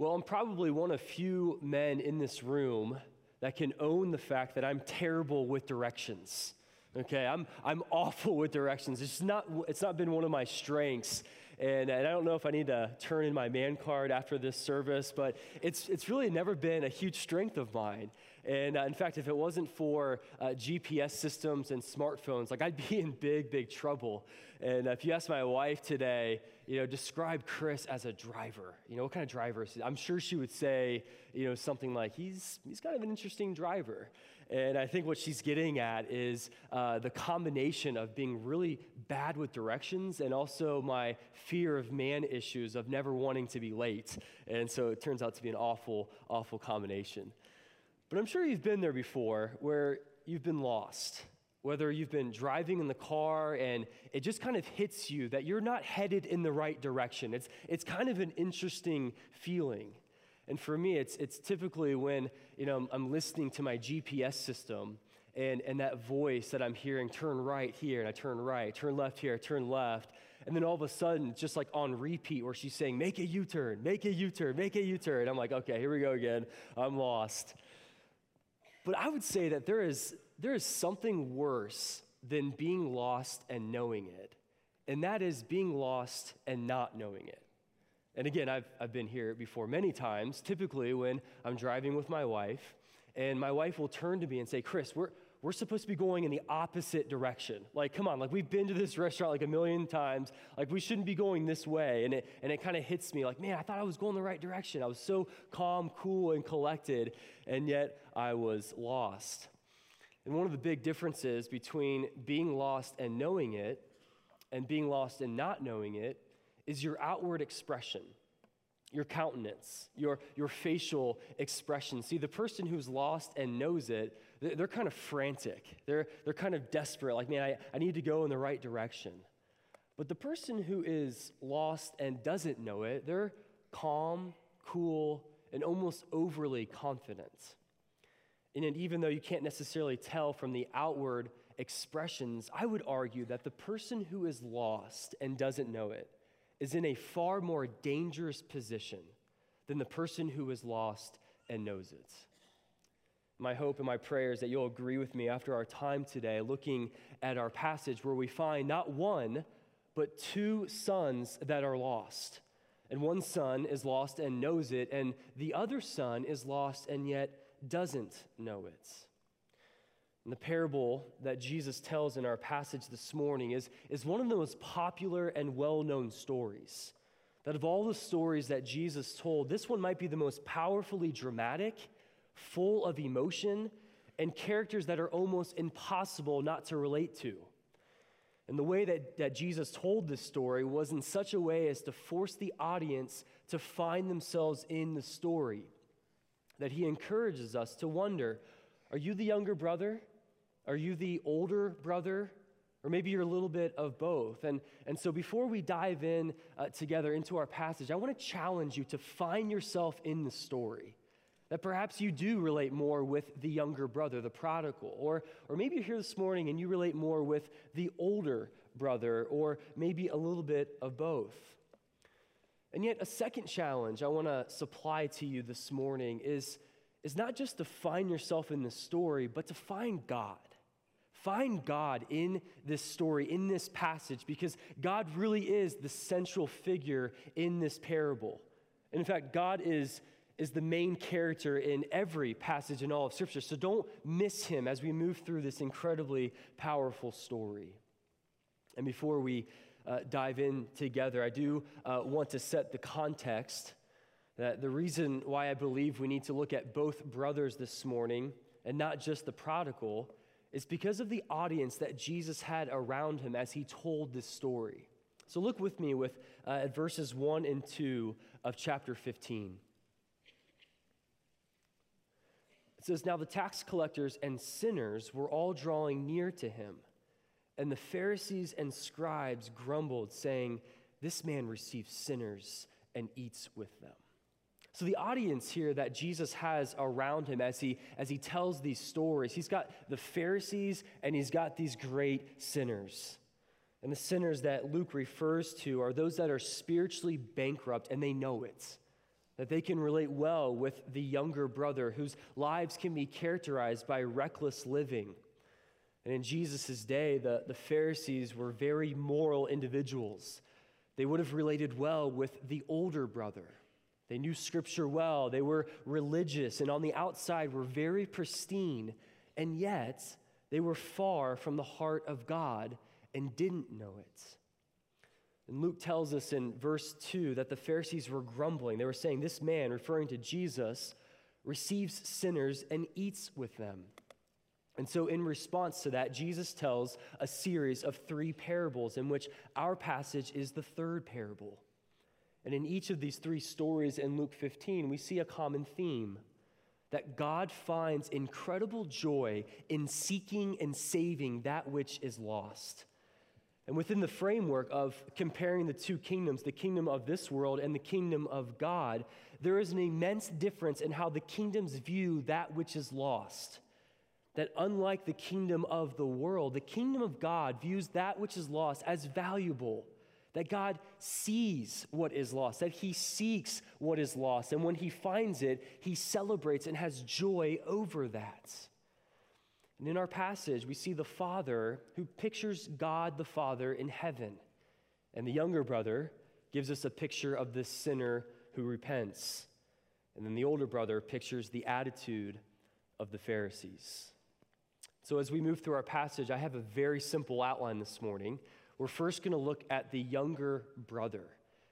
Well, I'm probably one of few men in this room that can own the fact that I'm terrible with directions. Okay, I'm, I'm awful with directions. It's not, it's not been one of my strengths. And, and I don't know if I need to turn in my man card after this service, but it's, it's really never been a huge strength of mine. And uh, in fact, if it wasn't for uh, GPS systems and smartphones, like I'd be in big, big trouble. And uh, if you ask my wife today, you know, describe Chris as a driver. You know, what kind of driver is he? I'm sure she would say, you know, something like, he's, he's kind of an interesting driver. And I think what she's getting at is uh, the combination of being really bad with directions and also my fear of man issues of never wanting to be late. And so it turns out to be an awful, awful combination. But I'm sure you've been there before where you've been lost. Whether you've been driving in the car and it just kind of hits you that you're not headed in the right direction. It's, it's kind of an interesting feeling. And for me, it's, it's typically when you know, I'm listening to my GPS system and, and that voice that I'm hearing turn right here, and I turn right, turn left here, turn left. And then all of a sudden, just like on repeat, where she's saying, Make a U turn, make a U turn, make a U turn. I'm like, Okay, here we go again. I'm lost. But I would say that there is, there is something worse than being lost and knowing it, and that is being lost and not knowing it. And again, I've, I've been here before many times, typically when I'm driving with my wife, and my wife will turn to me and say, Chris, we're, we're supposed to be going in the opposite direction. Like, come on, like we've been to this restaurant like a million times. Like, we shouldn't be going this way. And it, and it kind of hits me like, man, I thought I was going the right direction. I was so calm, cool, and collected, and yet I was lost. And one of the big differences between being lost and knowing it and being lost and not knowing it is your outward expression your countenance, your, your facial expression. See, the person who's lost and knows it, they're kind of frantic. They're, they're kind of desperate, like, man, I, I need to go in the right direction. But the person who is lost and doesn't know it, they're calm, cool, and almost overly confident. And even though you can't necessarily tell from the outward expressions, I would argue that the person who is lost and doesn't know it, is in a far more dangerous position than the person who is lost and knows it. My hope and my prayer is that you'll agree with me after our time today, looking at our passage where we find not one, but two sons that are lost. And one son is lost and knows it, and the other son is lost and yet doesn't know it. And the parable that Jesus tells in our passage this morning is, is one of the most popular and well known stories. That of all the stories that Jesus told, this one might be the most powerfully dramatic, full of emotion, and characters that are almost impossible not to relate to. And the way that, that Jesus told this story was in such a way as to force the audience to find themselves in the story. That he encourages us to wonder are you the younger brother? Are you the older brother? Or maybe you're a little bit of both. And, and so before we dive in uh, together into our passage, I want to challenge you to find yourself in the story. That perhaps you do relate more with the younger brother, the prodigal. Or, or maybe you're here this morning and you relate more with the older brother, or maybe a little bit of both. And yet, a second challenge I want to supply to you this morning is, is not just to find yourself in the story, but to find God. Find God in this story, in this passage, because God really is the central figure in this parable. And in fact, God is, is the main character in every passage in all of Scripture. So don't miss him as we move through this incredibly powerful story. And before we uh, dive in together, I do uh, want to set the context that the reason why I believe we need to look at both brothers this morning and not just the prodigal is because of the audience that Jesus had around him as he told this story. So look with me with uh, at verses 1 and 2 of chapter 15. It says, Now the tax collectors and sinners were all drawing near to him, and the Pharisees and scribes grumbled, saying, This man receives sinners and eats with them. So, the audience here that Jesus has around him as he, as he tells these stories, he's got the Pharisees and he's got these great sinners. And the sinners that Luke refers to are those that are spiritually bankrupt and they know it. That they can relate well with the younger brother whose lives can be characterized by reckless living. And in Jesus' day, the, the Pharisees were very moral individuals. They would have related well with the older brother. They knew scripture well, they were religious, and on the outside were very pristine, and yet they were far from the heart of God and didn't know it. And Luke tells us in verse 2 that the Pharisees were grumbling. They were saying, This man, referring to Jesus, receives sinners and eats with them. And so, in response to that, Jesus tells a series of three parables, in which our passage is the third parable. And in each of these three stories in Luke 15, we see a common theme that God finds incredible joy in seeking and saving that which is lost. And within the framework of comparing the two kingdoms, the kingdom of this world and the kingdom of God, there is an immense difference in how the kingdoms view that which is lost. That unlike the kingdom of the world, the kingdom of God views that which is lost as valuable. That God sees what is lost, that He seeks what is lost. And when He finds it, He celebrates and has joy over that. And in our passage, we see the father who pictures God the Father in heaven. And the younger brother gives us a picture of the sinner who repents. And then the older brother pictures the attitude of the Pharisees. So, as we move through our passage, I have a very simple outline this morning. We're first going to look at the younger brother.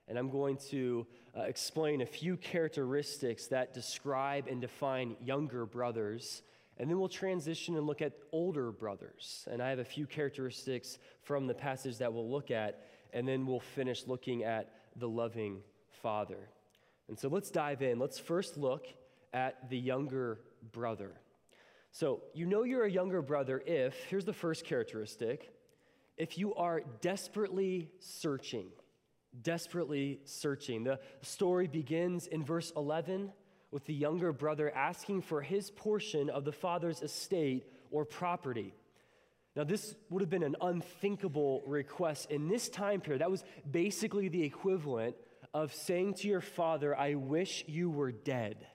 And I'm going to uh, explain a few characteristics that describe and define younger brothers. And then we'll transition and look at older brothers. And I have a few characteristics from the passage that we'll look at. And then we'll finish looking at the loving father. And so let's dive in. Let's first look at the younger brother. So, you know you're a younger brother if, here's the first characteristic, if you are desperately searching. Desperately searching. The story begins in verse 11 with the younger brother asking for his portion of the father's estate or property. Now, this would have been an unthinkable request in this time period. That was basically the equivalent of saying to your father, I wish you were dead.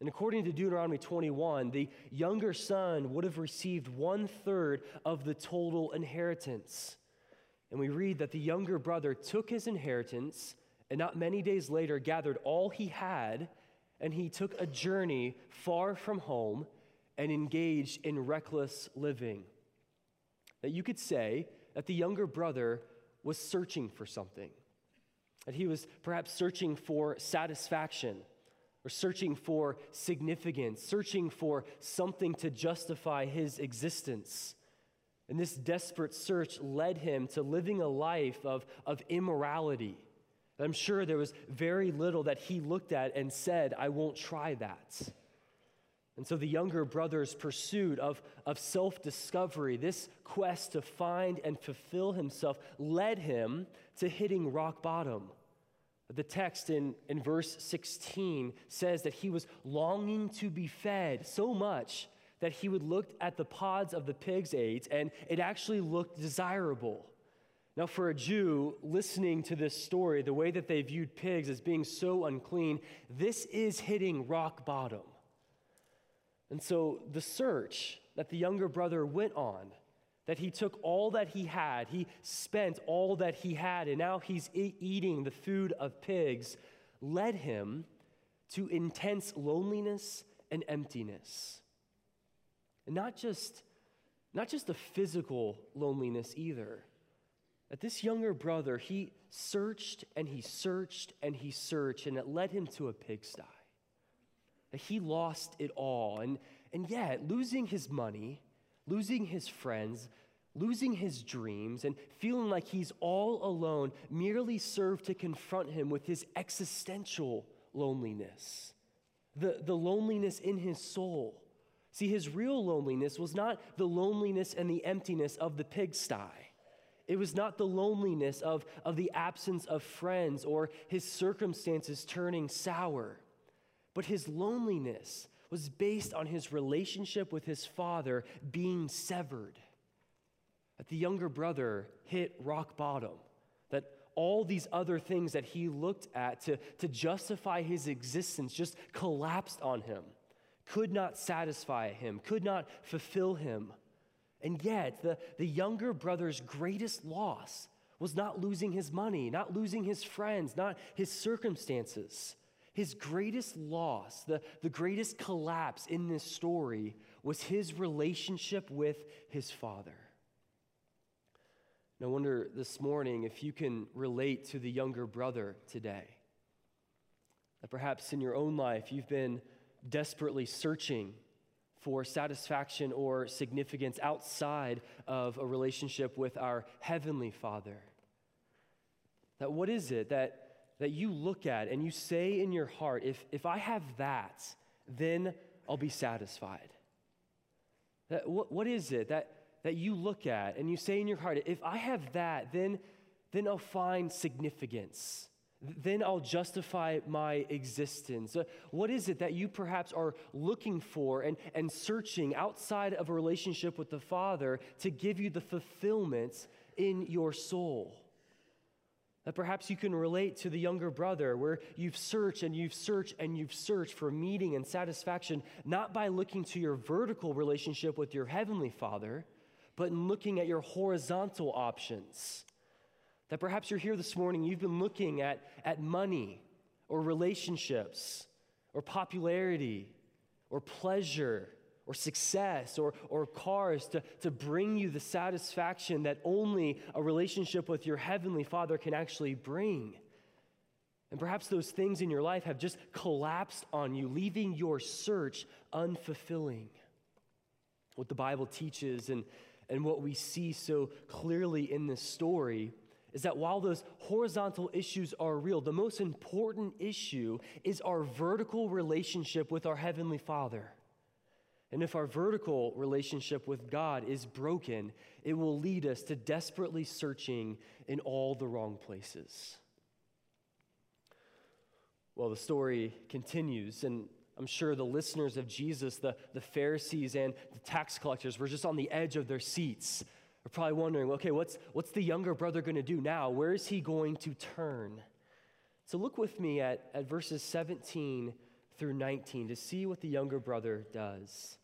And according to Deuteronomy 21, the younger son would have received one third of the total inheritance. And we read that the younger brother took his inheritance and not many days later gathered all he had and he took a journey far from home and engaged in reckless living. That you could say that the younger brother was searching for something, that he was perhaps searching for satisfaction or searching for significance, searching for something to justify his existence. And this desperate search led him to living a life of, of immorality I'm sure there was very little that he looked at and said, I won't try that. And so the younger brother's pursuit of, of self discovery, this quest to find and fulfill himself, led him to hitting rock bottom. The text in, in verse 16 says that he was longing to be fed so much that he would look at the pods of the pigs ate and it actually looked desirable. Now, for a Jew listening to this story, the way that they viewed pigs as being so unclean, this is hitting rock bottom. And so the search that the younger brother went on, that he took all that he had, he spent all that he had, and now he's e- eating the food of pigs, led him to intense loneliness and emptiness. And not just, not just a physical loneliness either that this younger brother, he searched and he searched and he searched, and it led him to a pigsty. That he lost it all. And, and yet, losing his money, losing his friends, losing his dreams, and feeling like he's all alone merely served to confront him with his existential loneliness, the, the loneliness in his soul. See, his real loneliness was not the loneliness and the emptiness of the pigsty. It was not the loneliness of, of the absence of friends or his circumstances turning sour, but his loneliness was based on his relationship with his father being severed. That the younger brother hit rock bottom, that all these other things that he looked at to, to justify his existence just collapsed on him, could not satisfy him, could not fulfill him. And yet, the, the younger brother's greatest loss was not losing his money, not losing his friends, not his circumstances. His greatest loss, the, the greatest collapse in this story, was his relationship with his father. No wonder this morning if you can relate to the younger brother today. That perhaps in your own life you've been desperately searching for satisfaction or significance outside of a relationship with our Heavenly Father. That what is it that, that you look at and you say in your heart, if, if I have that, then I'll be satisfied? That, what, what is it that, that you look at and you say in your heart, if I have that, then, then I'll find significance? Then I'll justify my existence. What is it that you perhaps are looking for and, and searching outside of a relationship with the Father to give you the fulfillment in your soul? That perhaps you can relate to the younger brother where you've searched and you've searched and you've searched for meaning and satisfaction, not by looking to your vertical relationship with your heavenly Father, but in looking at your horizontal options that perhaps you're here this morning, you've been looking at, at money or relationships or popularity or pleasure or success or, or cars to, to bring you the satisfaction that only a relationship with your heavenly Father can actually bring. And perhaps those things in your life have just collapsed on you, leaving your search unfulfilling. What the Bible teaches and, and what we see so clearly in this story is that while those horizontal issues are real, the most important issue is our vertical relationship with our Heavenly Father. And if our vertical relationship with God is broken, it will lead us to desperately searching in all the wrong places. Well, the story continues, and I'm sure the listeners of Jesus, the, the Pharisees and the tax collectors, were just on the edge of their seats are probably wondering okay, what's, what's the younger brother going to do now? Where is he going to turn? So look with me at, at verses 17 through 19 to see what the younger brother does.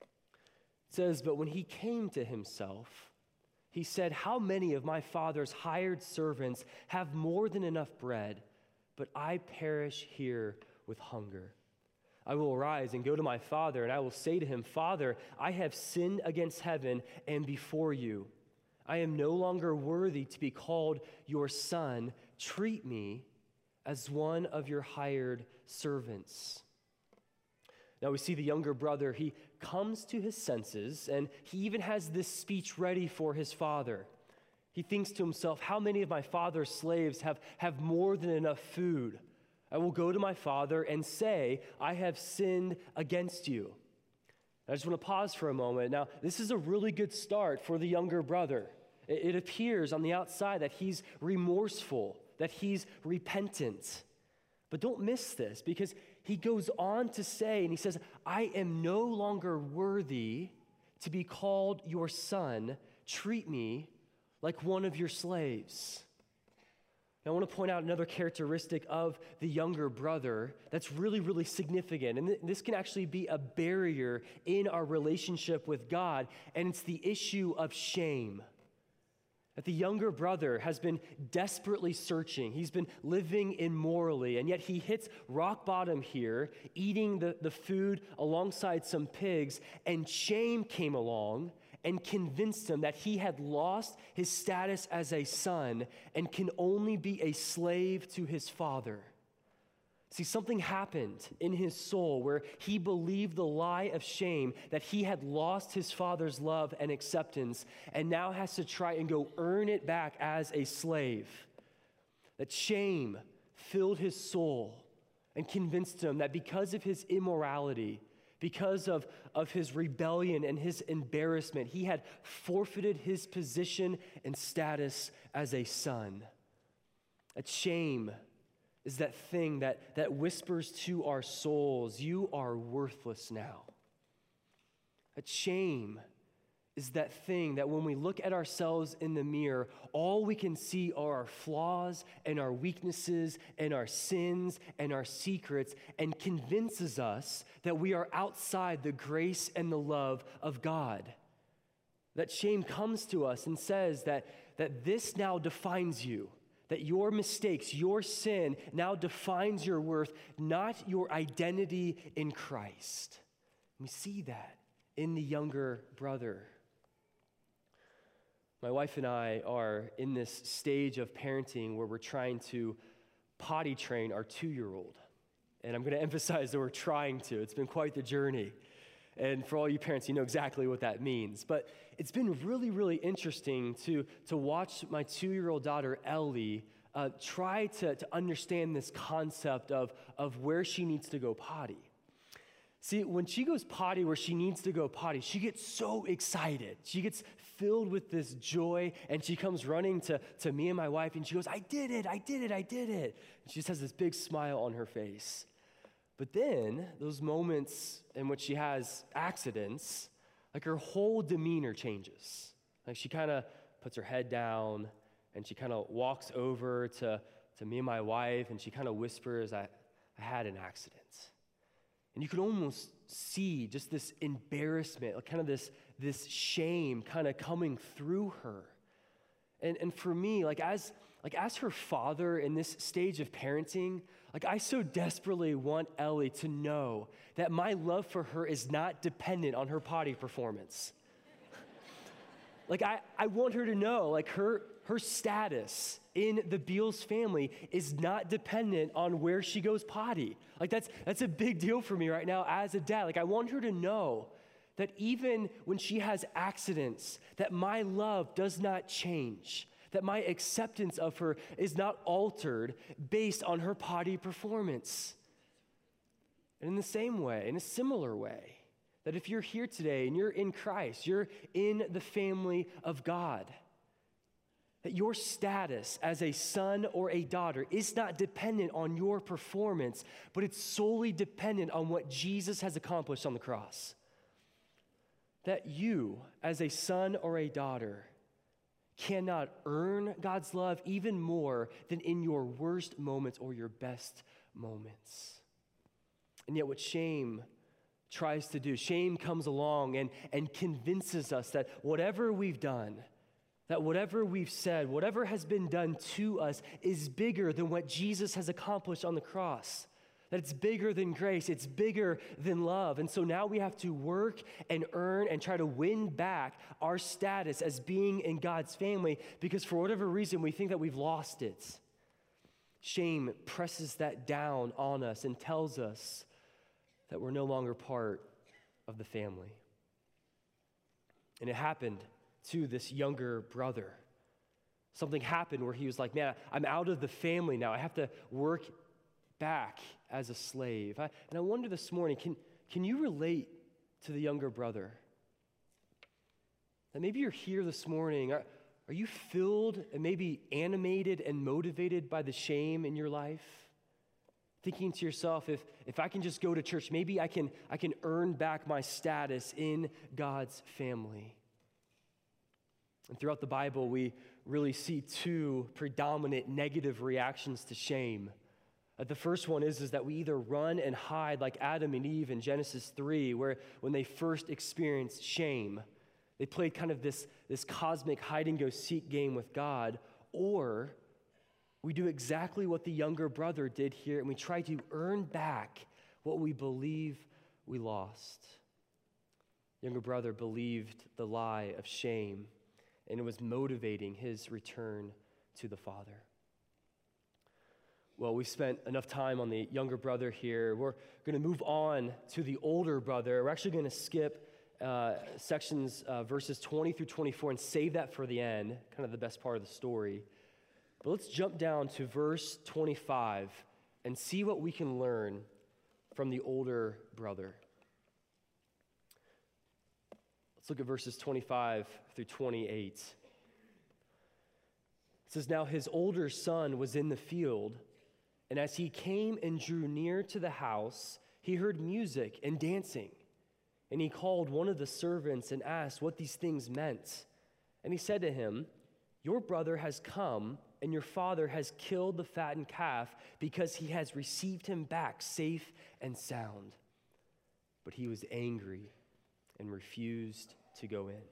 It says, But when he came to himself, he said, How many of my father's hired servants have more than enough bread, but I perish here with hunger? I will arise and go to my father, and I will say to him, Father, I have sinned against heaven and before you. I am no longer worthy to be called your son. Treat me as one of your hired servants. Now we see the younger brother, he comes to his senses, and he even has this speech ready for his father. He thinks to himself, How many of my father's slaves have, have more than enough food? I will go to my father and say, I have sinned against you. I just want to pause for a moment. Now, this is a really good start for the younger brother. It, appears on the outside that he's remorseful, that he's repentant. But don't miss this because he goes on to say, and he says, I am no longer worthy to be called your son. Treat me like one of your slaves. I want to point out another characteristic of the younger brother that's really, really significant. And th- this can actually be a barrier in our relationship with God, and it's the issue of shame. That the younger brother has been desperately searching. He's been living immorally, and yet he hits rock bottom here, eating the, the food alongside some pigs, and shame came along and convinced him that he had lost his status as a son and can only be a slave to his father. See, something happened in his soul where he believed the lie of shame that he had lost his father's love and acceptance and now has to try and go earn it back as a slave. That shame filled his soul and convinced him that because of his immorality, because of, of his rebellion and his embarrassment, he had forfeited his position and status as a son. A shame is that thing that, that whispers to our souls, You are worthless now. A shame is that thing that when we look at ourselves in the mirror, all we can see are our flaws and our weaknesses and our sins and our secrets, and convinces us that we are outside the grace and the love of God. That shame comes to us and says that, that this now defines you, that your mistakes, your sin now defines your worth, not your identity in Christ. We see that in the younger brother. My wife and I are in this stage of parenting where we're trying to potty train our two year old. And I'm going to emphasize that we're trying to. It's been quite the journey. And for all you parents, you know exactly what that means. But it's been really, really interesting to, to watch my two year old daughter, Ellie, uh, try to, to understand this concept of, of where she needs to go potty. See, when she goes potty where she needs to go potty, she gets so excited. She gets filled with this joy and she comes running to, to me and my wife and she goes, I did it, I did it, I did it. And she just has this big smile on her face. But then, those moments in which she has accidents, like her whole demeanor changes. Like she kind of puts her head down and she kind of walks over to, to me and my wife and she kind of whispers, I, I had an accident. And you can almost see just this embarrassment, like kind of this, this shame kind of coming through her. And, and for me, like as, like as her father in this stage of parenting, like I so desperately want Ellie to know that my love for her is not dependent on her potty performance. Like I, I want her to know, like her, her status in the Beals family is not dependent on where she goes potty. Like that's that's a big deal for me right now as a dad. Like I want her to know that even when she has accidents, that my love does not change. That my acceptance of her is not altered based on her potty performance. And in the same way, in a similar way, that if you're here today and you're in Christ, you're in the family of God that your status as a son or a daughter is not dependent on your performance, but it's solely dependent on what Jesus has accomplished on the cross. That you, as a son or a daughter, cannot earn God's love even more than in your worst moments or your best moments. And yet, what shame tries to do, shame comes along and, and convinces us that whatever we've done, that whatever we've said, whatever has been done to us, is bigger than what Jesus has accomplished on the cross. That it's bigger than grace, it's bigger than love. And so now we have to work and earn and try to win back our status as being in God's family because for whatever reason we think that we've lost it. Shame presses that down on us and tells us that we're no longer part of the family. And it happened to this younger brother. Something happened where he was like, Man, I'm out of the family now. I have to work back as a slave. I, and I wonder this morning can, can you relate to the younger brother? That maybe you're here this morning. Are, are you filled and maybe animated and motivated by the shame in your life? Thinking to yourself, if, if I can just go to church, maybe I can, I can earn back my status in God's family. And throughout the Bible, we really see two predominant negative reactions to shame. Uh, the first one is, is that we either run and hide like Adam and Eve in Genesis 3, where when they first experienced shame, they played kind of this, this cosmic hide and go seek game with God, or we do exactly what the younger brother did here, and we try to earn back what we believe we lost. Younger brother believed the lie of shame and it was motivating his return to the Father. Well, we spent enough time on the younger brother here. We're going to move on to the older brother. We're actually going to skip uh, sections, uh, verses 20 through 24, and save that for the end, kind of the best part of the story. But let's jump down to verse 25 and see what we can learn from the older brother. Let's look at verses 25 through 28. It says, Now his older son was in the field, and as he came and drew near to the house, he heard music and dancing. And he called one of the servants and asked what these things meant. And he said to him, Your brother has come, and your father has killed the fattened calf because he has received him back safe and sound. But he was angry and refused to go in.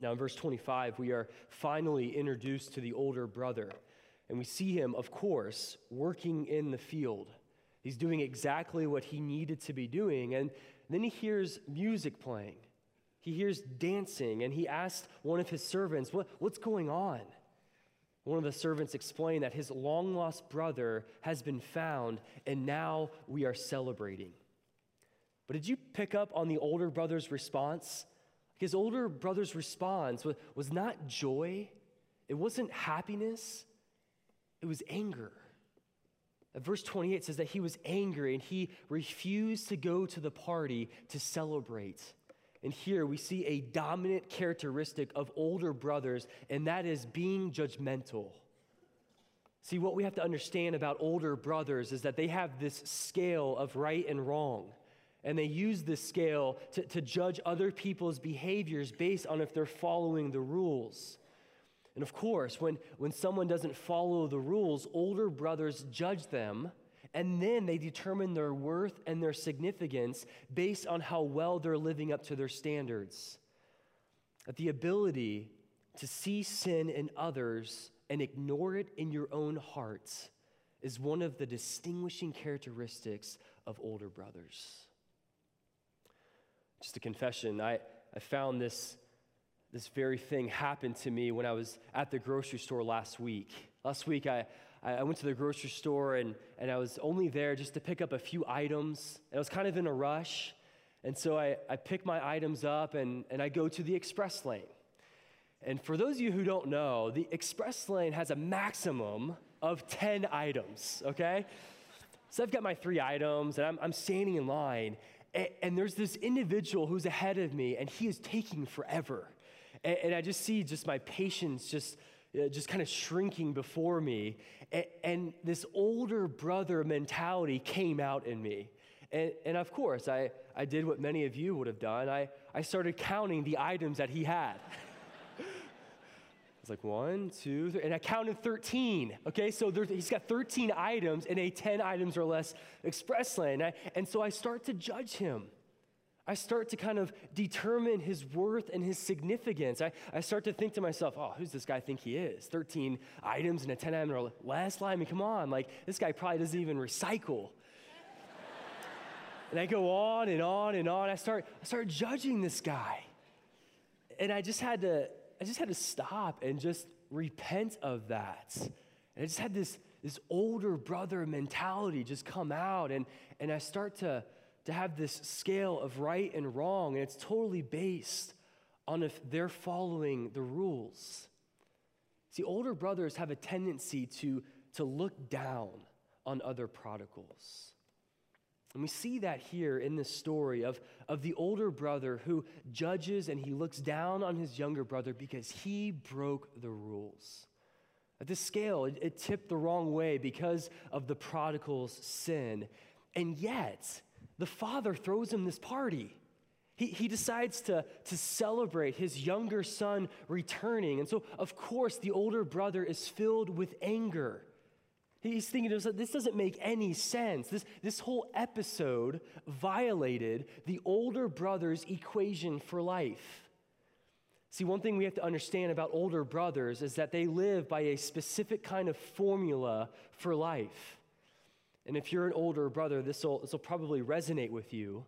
Now, in verse 25, we are finally introduced to the older brother, and we see him, of course, working in the field. He's doing exactly what he needed to be doing, and then he hears music playing. He hears dancing, and he asks one of his servants, what, What's going on? One of the servants explained that his long lost brother has been found, and now we are celebrating. But did you pick up on the older brother's response? His older brother's response was, not joy, it wasn't happiness, it was anger. Uh, verse 28 says that he was angry and he refused to go to the party to celebrate. And here we see a dominant characteristic of older brothers, and that is being judgmental. See, what we have to understand about older brothers is that they have this scale of right and wrong. And they use this scale to, to judge other people's behaviors based on if they're following the rules. And of course, when, when someone doesn't follow the rules, older brothers judge them, and then they determine their worth and their significance based on how well they're living up to their standards. That the ability to see sin in others and ignore it in your own hearts is one of the distinguishing characteristics of older brothers. Just a confession, I, I found this this very thing happened to me when I was at the grocery store last week. Last week, I, I went to the grocery store and, and I was only there just to pick up a few items. And I was kind of in a rush. And so I, I pick my items up and, and I go to the express lane. And for those of you who don't know, the express lane has a maximum of 10 items, okay? So I've got my three items and I'm, I'm standing in line. And, and there's this individual who's ahead of me and he is taking forever. And, and I just see just my patience just, Uh, just kind of shrinking before me. And, and, this older brother mentality came out in me. And, and of course, I, I did what many of you would have done. I, I started counting the items that he had. It's like one, two, three, and I counted 13. Okay, so he's got 13 items in a 10 items or less express lane. I, and so I start to judge him. I start to kind of determine his worth and his significance. I, I start to think to myself, oh, who's this guy think he is? 13 items in a 10 item or less line. I mean, come on, like this guy probably doesn't even recycle. and I go on and on and on. I start, I start judging this guy. And I just had to, I just had to stop and just repent of that. And I just had this, this older brother mentality just come out. And, and I start to, to have this scale of right and wrong, and it's totally based on if they're following the rules. See, older brothers have a tendency to, to look down on other prodigals. And we see that here in this story of, of the older brother who judges and he looks down on his younger brother because he broke the rules. At this scale, it, it tipped the wrong way because of the prodigal's sin. And yet, the father throws him this party. He, he decides to, to celebrate his younger son returning. And so, of course, the older brother is filled with anger. He's thinking to himself, this doesn't make any sense. This, this whole episode violated the older brother's equation for life. See, one thing we have to understand about older brothers is that they live by a specific kind of formula for life. And if you're an older brother, this will, probably resonate with you.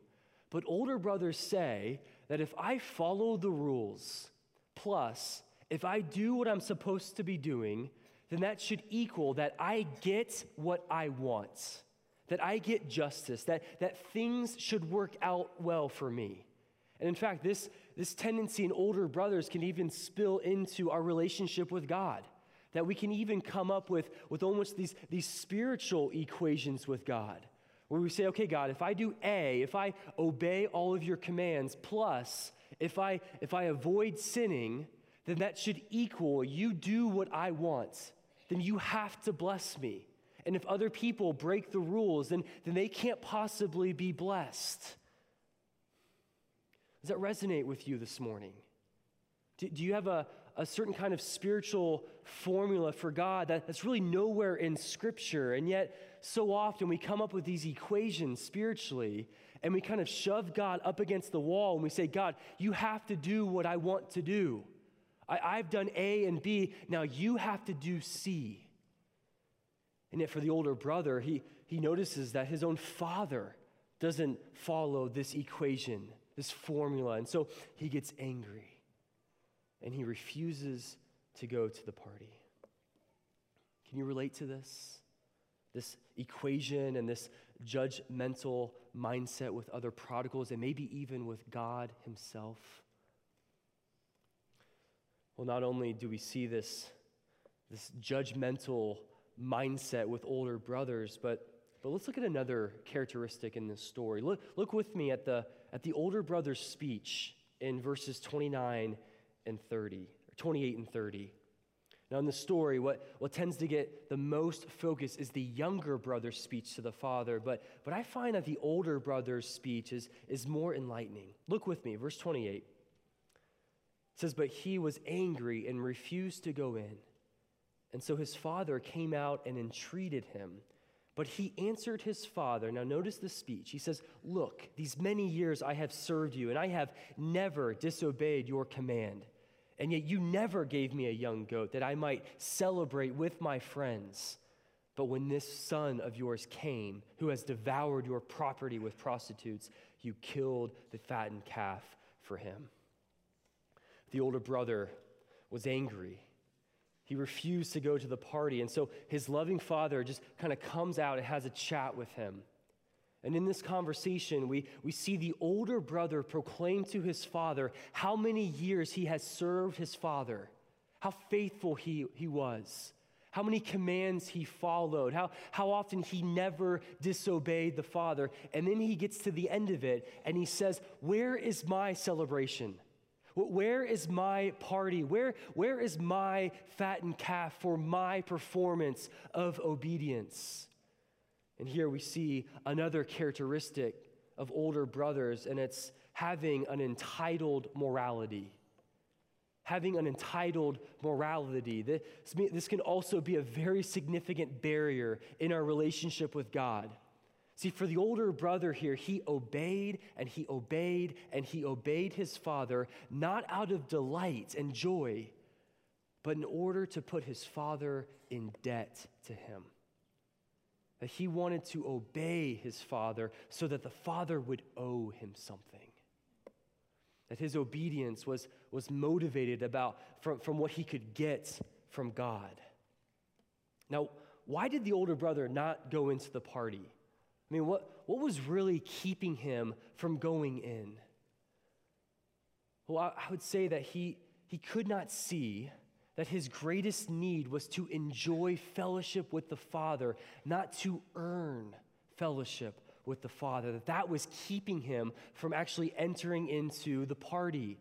But older brothers say that if I follow the rules, plus if I do what I'm supposed to be doing, then that should equal that I get what I want, that I get justice, that, that things should work out well for me. And in fact, this, this tendency in older brothers can even spill into our relationship with God that we can even come up with, with almost these, these spiritual equations with God, where we say, okay, God, if I do A, if I obey all of your commands, plus if I, if I avoid sinning, then that should equal you do what I want. Then you have to bless me. And if other people break the rules, then, then they can't possibly be blessed. Does that resonate with you this morning? Do, do you have a, a certain kind of spiritual formula for God that, that's really nowhere in Scripture? And yet, so often we come up with these equations spiritually and we kind of shove God up against the wall and we say, God, you have to do what I want to do. I, I've done A and B, now you have to do C. And yet, for the older brother, he, he notices that his own father doesn't follow this equation, this formula. And so he gets angry and he refuses to go to the party. Can you relate to this? This equation and this judgmental mindset with other prodigals and maybe even with God Himself? Well, not only do we see this, this judgmental mindset with older brothers, but, but let's look at another characteristic in this story. Look, look with me at the, at the older brother's speech in verses 29 and 30, or 28 and 30. Now, in the story, what, what tends to get the most focus is the younger brother's speech to the father, but, but I find that the older brother's speech is, is more enlightening. Look with me, verse 28. It says, But he was angry and refused to go in. And so his father came out and entreated him. But he answered his father. Now, notice the speech. He says, Look, these many years I have served you, and I have never disobeyed your command. And yet you never gave me a young goat that I might celebrate with my friends. But when this son of yours came, who has devoured your property with prostitutes, you killed the fattened calf for him. The older brother was angry. He refused to go to the party. And so his loving father just kind of comes out and has a chat with him. And in this conversation, we, we see the older brother proclaim to his father how many years he has served his father, how faithful he, he was, how many commands he followed, how, how often he never disobeyed the father. And then he gets to the end of it and he says, Where is my celebration? Where is my party? Where, where is my fattened calf for my performance of obedience? And here we see another characteristic of older brothers, and it's having an entitled morality. Having an entitled morality. This, can also be a very significant barrier in our relationship with God. See, for the older brother here, he obeyed and he obeyed and he obeyed his father, not out of delight and joy, but in order to put his father in debt to him that he wanted to obey his father so that the father would owe him something. That his obedience was, was motivated about from, from what he could get from God. Now, why did the older brother not go into the party? I mean, what, what was really keeping him from going in? Well, I, I would say that he, he could not see that his greatest need was to enjoy fellowship with the Father, not to earn fellowship with the Father, that that was keeping him from actually entering into the party.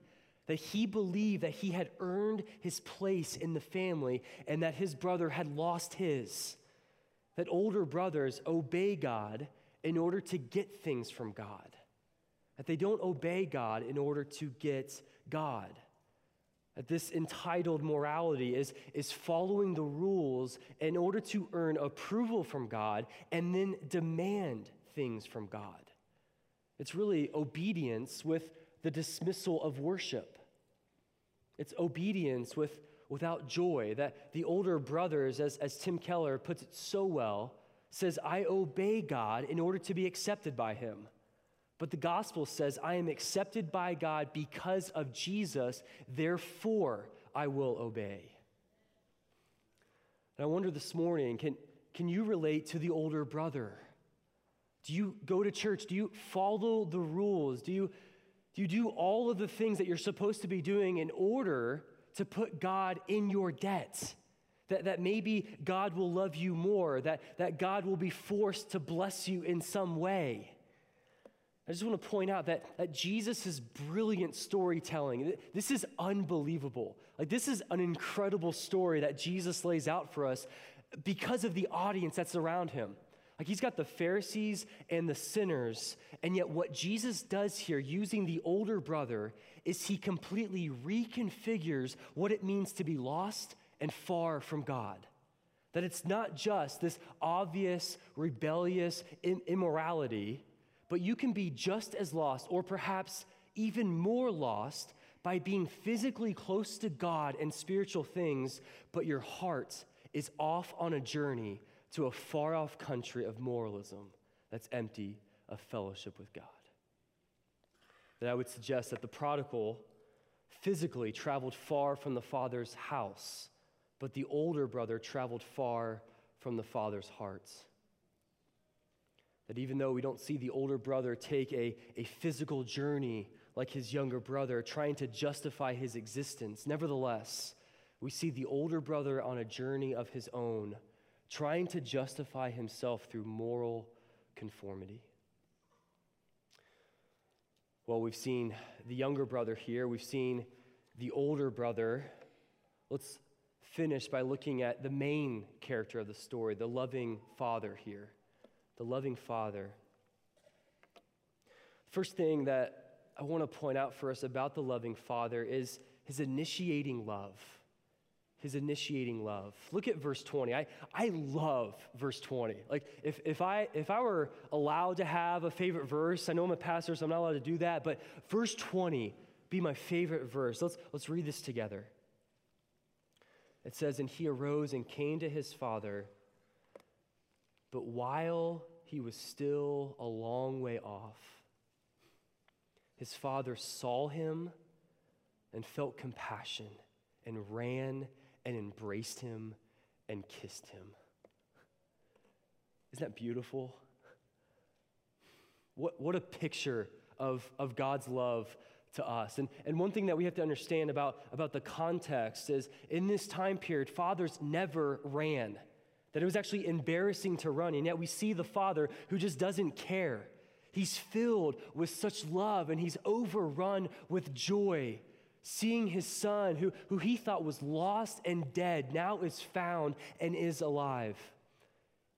That he believed that he had earned his place in the family and that his brother had lost his. That older brothers obey God in order to get things from God. That they don't obey God in order to get God. That this entitled morality is, is following the rules in order to earn approval from God and then demand things from God. It's really obedience with the dismissal of worship. It's obedience with, without joy. That the older brothers, as, as Tim Keller puts it so well, says, I obey God in order to be accepted by him. But the gospel says, I am accepted by God because of Jesus, therefore I will obey. And I wonder this morning can, can you relate to the older brother? Do you go to church? Do you follow the rules? Do you, do you do all of the things that you're supposed to be doing in order to put God in your debt? That, that maybe God will love you more, that, that God will be forced to bless you in some way. I just want to point out that, that Jesus' brilliant storytelling, this is unbelievable. Like, this is an incredible story that Jesus lays out for us because of the audience that's around him. Like he's got the Pharisees and the sinners. And yet, what Jesus does here, using the older brother, is he completely reconfigures what it means to be lost and far from God. That it's not just this obvious, rebellious immorality, but you can be just as lost, or perhaps even more lost, by being physically close to God and spiritual things, but your heart is off on a journey to a far off country of moralism that's empty of fellowship with God. That I would suggest that the prodigal physically traveled far from the father's house, but the older brother traveled far from the father's heart. That even though we don't see the older brother take a, a physical journey like his younger brother, trying to justify his existence, nevertheless, we see the older brother on a journey of his own trying to justify himself through moral conformity. Well, we've seen the younger brother here, we've seen the older brother. Let's finish by looking at the main character of the story, the loving father here. The loving father. First thing that I want to point out for us about the loving father is his initiating love his initiating love. Look at verse 20. I, I love verse 20. Like, if, if, I, if I were allowed to have a favorite verse, I know I'm a pastor, so I'm not allowed to do that, but verse 20 be my favorite verse. Let's, let's read this together. It says, And he arose and came to his father, but while he was still a long way off, his father saw him and felt compassion and ran and embraced him and kissed him. Isn't that beautiful? What, what a picture of, of God's love to us. And, and one thing that we have to understand about, about the context is in this time period, fathers never ran. That it was actually embarrassing to run. And yet we see the father who just doesn't care. He's filled with such love and he's overrun with joy seeing his son, who, who he thought was lost and dead, now is found and is alive.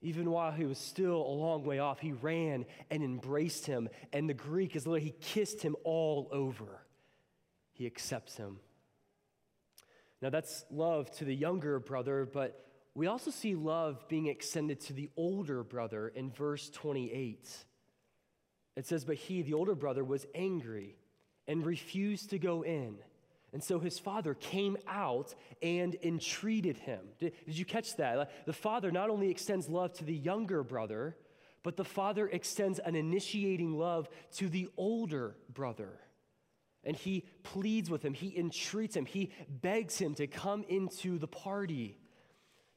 Even while he was still a long way off, he ran and embraced him. And the Greek is literally, he kissed him all over. He accepts him. Now, that's love to the younger brother, but we also see love being extended to the older brother in verse 28. It says, But he, the older brother, was angry and refused to go in. And so his father came out and entreated him. Did, did, you catch that? The father not only extends love to the younger brother, but the father extends an initiating love to the older brother. And he pleads with him, he entreats him, he begs him to come into the party.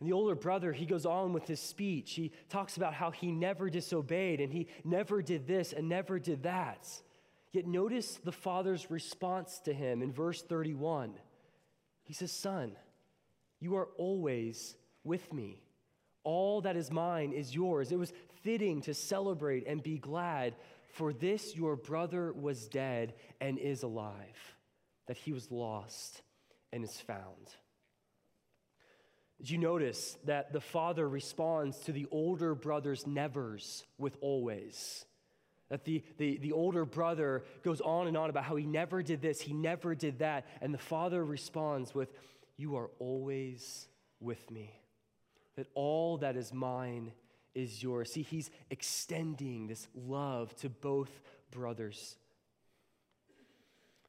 And the older brother, he goes on with his speech. He talks about how he never disobeyed and he never did this and never did that. Yet notice the father's response to him in verse 31. He says, Son, you are always with me. All that is mine is yours. It was fitting to celebrate and be glad, for this your brother was dead and is alive, that he was lost and is found. Did you notice that the father responds to the older brother's nevers with always? That the, the, the older brother goes on and on about how he never did this, he never did that. And the father responds with, You are always with me. That all that is mine is yours. See, he's extending this love to both brothers.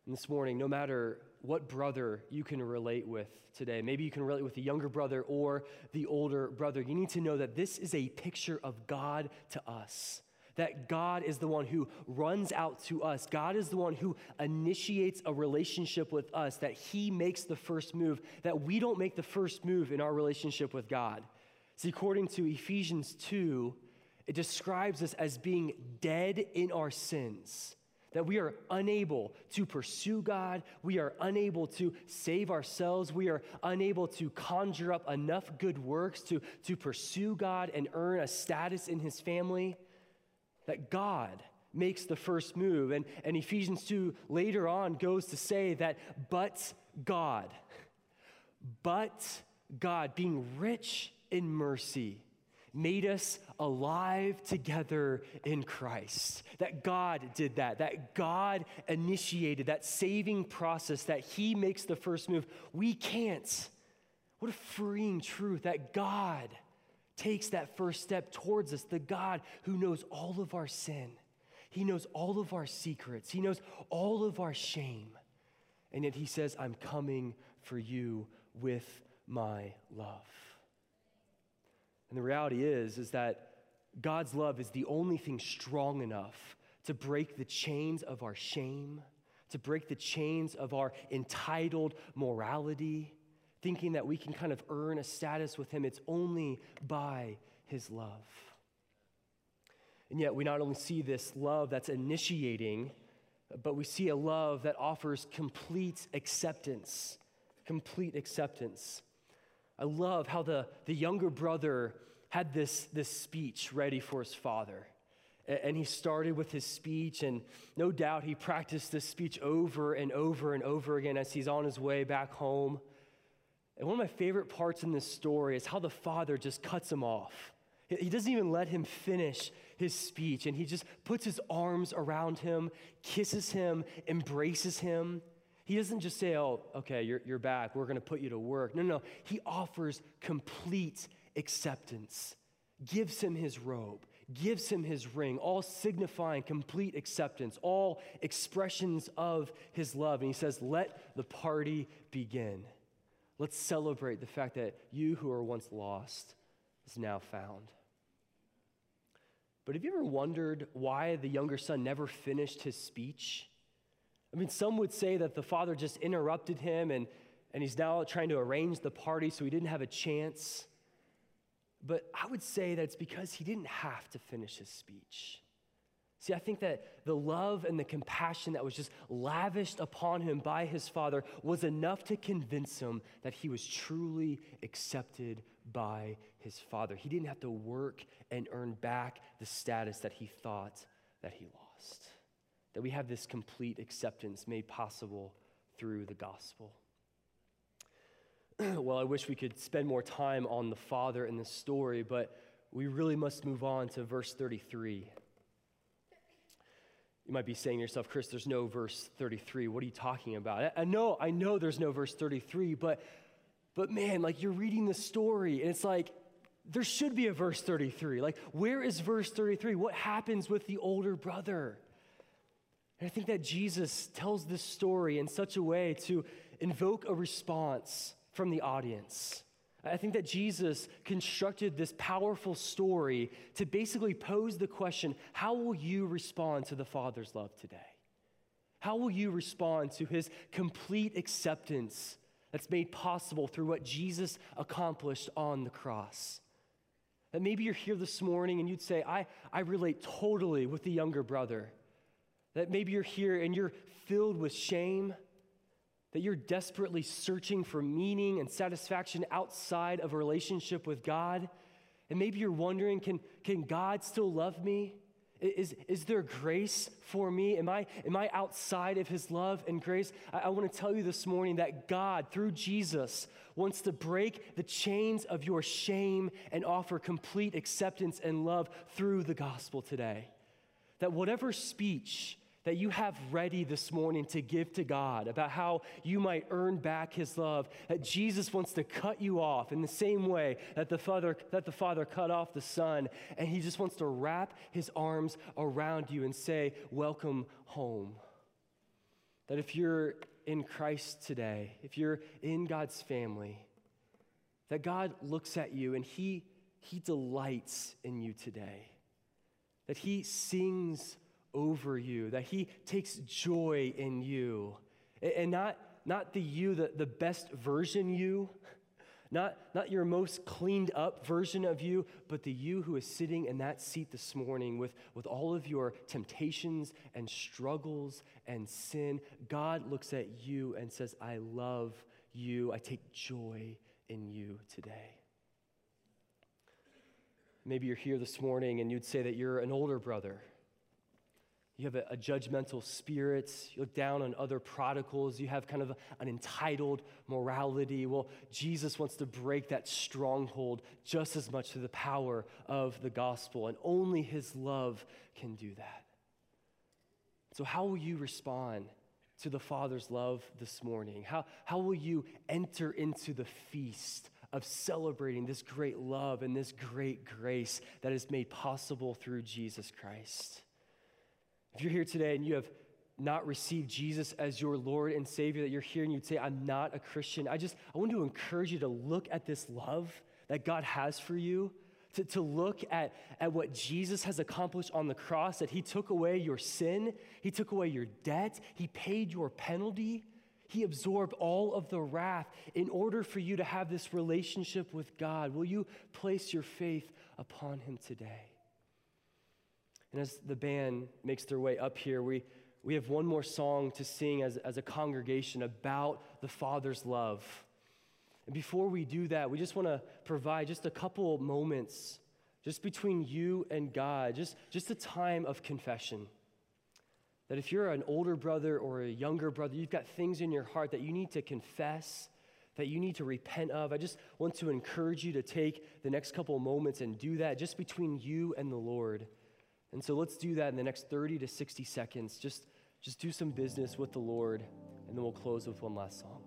And this morning, no matter what brother you can relate with today, maybe you can relate with the younger brother or the older brother, you need to know that this is a picture of God to us that God is the one who runs out to us. God is the one who initiates a relationship with us, that He makes the first move, that we don't make the first move in our relationship with God. See, according to Ephesians 2, it describes us as being dead in our sins. That we are unable to pursue God. We are unable to save ourselves. We are unable to conjure up enough good works to, to pursue God and earn a status in His family that God makes the first move. And, and Ephesians 2 later on goes to say that, but God, but God, being rich in mercy, made us alive together in Christ. That God did that, that God initiated that saving process, that He makes the first move. We can't. What a freeing truth that God takes that first step towards us, the God who knows all of our sin. He knows all of our secrets. He knows all of our shame. And yet He says, I'm coming for you with my love. And the reality is, is that God's love is the only thing strong enough to break the chains of our shame, to break the chains of our entitled morality, thinking that we can kind of earn a status with Him. It's only by His love. And yet, we not only see this love that's initiating, but we see a love that offers complete acceptance. Complete acceptance. I love how the, the younger brother had this, this speech ready for his father. And he started with his speech, and no doubt he practiced this speech over and over and over again as he's on his way back home. And one of my favorite parts in this story is how the father just cuts him off. He doesn't even let him finish his speech, and he just puts his arms around him, kisses him, embraces him. He doesn't just say, Oh, okay, you're, you're back. We're going to put you to work. No, no. He offers complete acceptance, gives him his robe, gives him his ring, all signifying complete acceptance, all expressions of his love. And he says, Let the party begin. Let's celebrate the fact that you who were once lost is now found. But have you ever wondered why the younger son never finished his speech? I mean, some would say that the father just interrupted him and, and he's now trying to arrange the party so he didn't have a chance. But I would say that it's because he didn't have to finish his speech. See, I think that the love and the compassion that was just lavished upon him by his father was enough to convince him that he was truly accepted by his father. He didn't have to work and earn back the status that he thought that he lost that we have this complete acceptance made possible through the gospel. well, I wish we could spend more time on the Father in this story, but we really must move on to verse 33. You might be saying to yourself, Chris, there's no verse 33. What are you talking about? I know, I know there's no verse 33, but but man, like you're reading the story and it's like there should be a verse 33. Like, where is verse 33? What happens with the older brother? And I think that Jesus tells this story in such a way to invoke a response from the audience. I think that Jesus constructed this powerful story to basically pose the question how will you respond to the Father's love today? How will you respond to his complete acceptance that's made possible through what Jesus accomplished on the cross? That maybe you're here this morning and you'd say, I, I relate totally with the younger brother. That maybe you're here and you're filled with shame, that you're desperately searching for meaning and satisfaction outside of a relationship with God. And maybe you're wondering can, can God still love me? Is, is there grace for me? Am I, am I outside of his love and grace? I, I want to tell you this morning that God, through Jesus, wants to break the chains of your shame and offer complete acceptance and love through the gospel today. That whatever speech, that you have ready this morning to give to God about how you might earn back his love, that Jesus wants to cut you off in the same way that the Father, that the Father cut off the Son, and he just wants to wrap his arms around you and say, Welcome home. That if you're in Christ today, if you're in God's family, that God looks at you and he, he delights in you today. That he sings over you, that He takes joy in you. And not, not the you, the, the best version you, not, not your most cleaned up version of you, but the you who is sitting in that seat this morning with, with all of your temptations and struggles and sin. God looks at you and says, I love you. I take joy in you today. Maybe you're here this morning and you'd say that you're an older brother You have a, a, judgmental spirit. You look down on other prodigals. You have kind of an entitled morality. Well, Jesus wants to break that stronghold just as much through the power of the gospel, and only his love can do that. So, how will you respond to the Father's love this morning? How, how will you enter into the feast of celebrating this great love and this great grace that is made possible through Jesus Christ? If you're here today and you have not received Jesus as your Lord and Savior, that you're here and you'd say, I'm not a Christian, I just, I want to encourage you to look at this love that God has for you, to, to look at, at what Jesus has accomplished on the cross, that He took away your sin, He took away your debt, He paid your penalty. He absorbed all of the wrath in order for you to have this relationship with God. Will you place your faith upon Him today? And as the band makes their way up here, we, we have one more song to sing as, as a congregation about the Father's love. And before we do that, we just want to provide just a couple moments just between you and God, just, just a time of confession. That if you're an older brother or a younger brother, you've got things in your heart that you need to confess, that you need to repent of. I just want to encourage you to take the next couple moments and do that just between you and the Lord. And so let's do that in the next 30 to 60 seconds. Just, just do some business with the Lord, and then we'll close with one last song.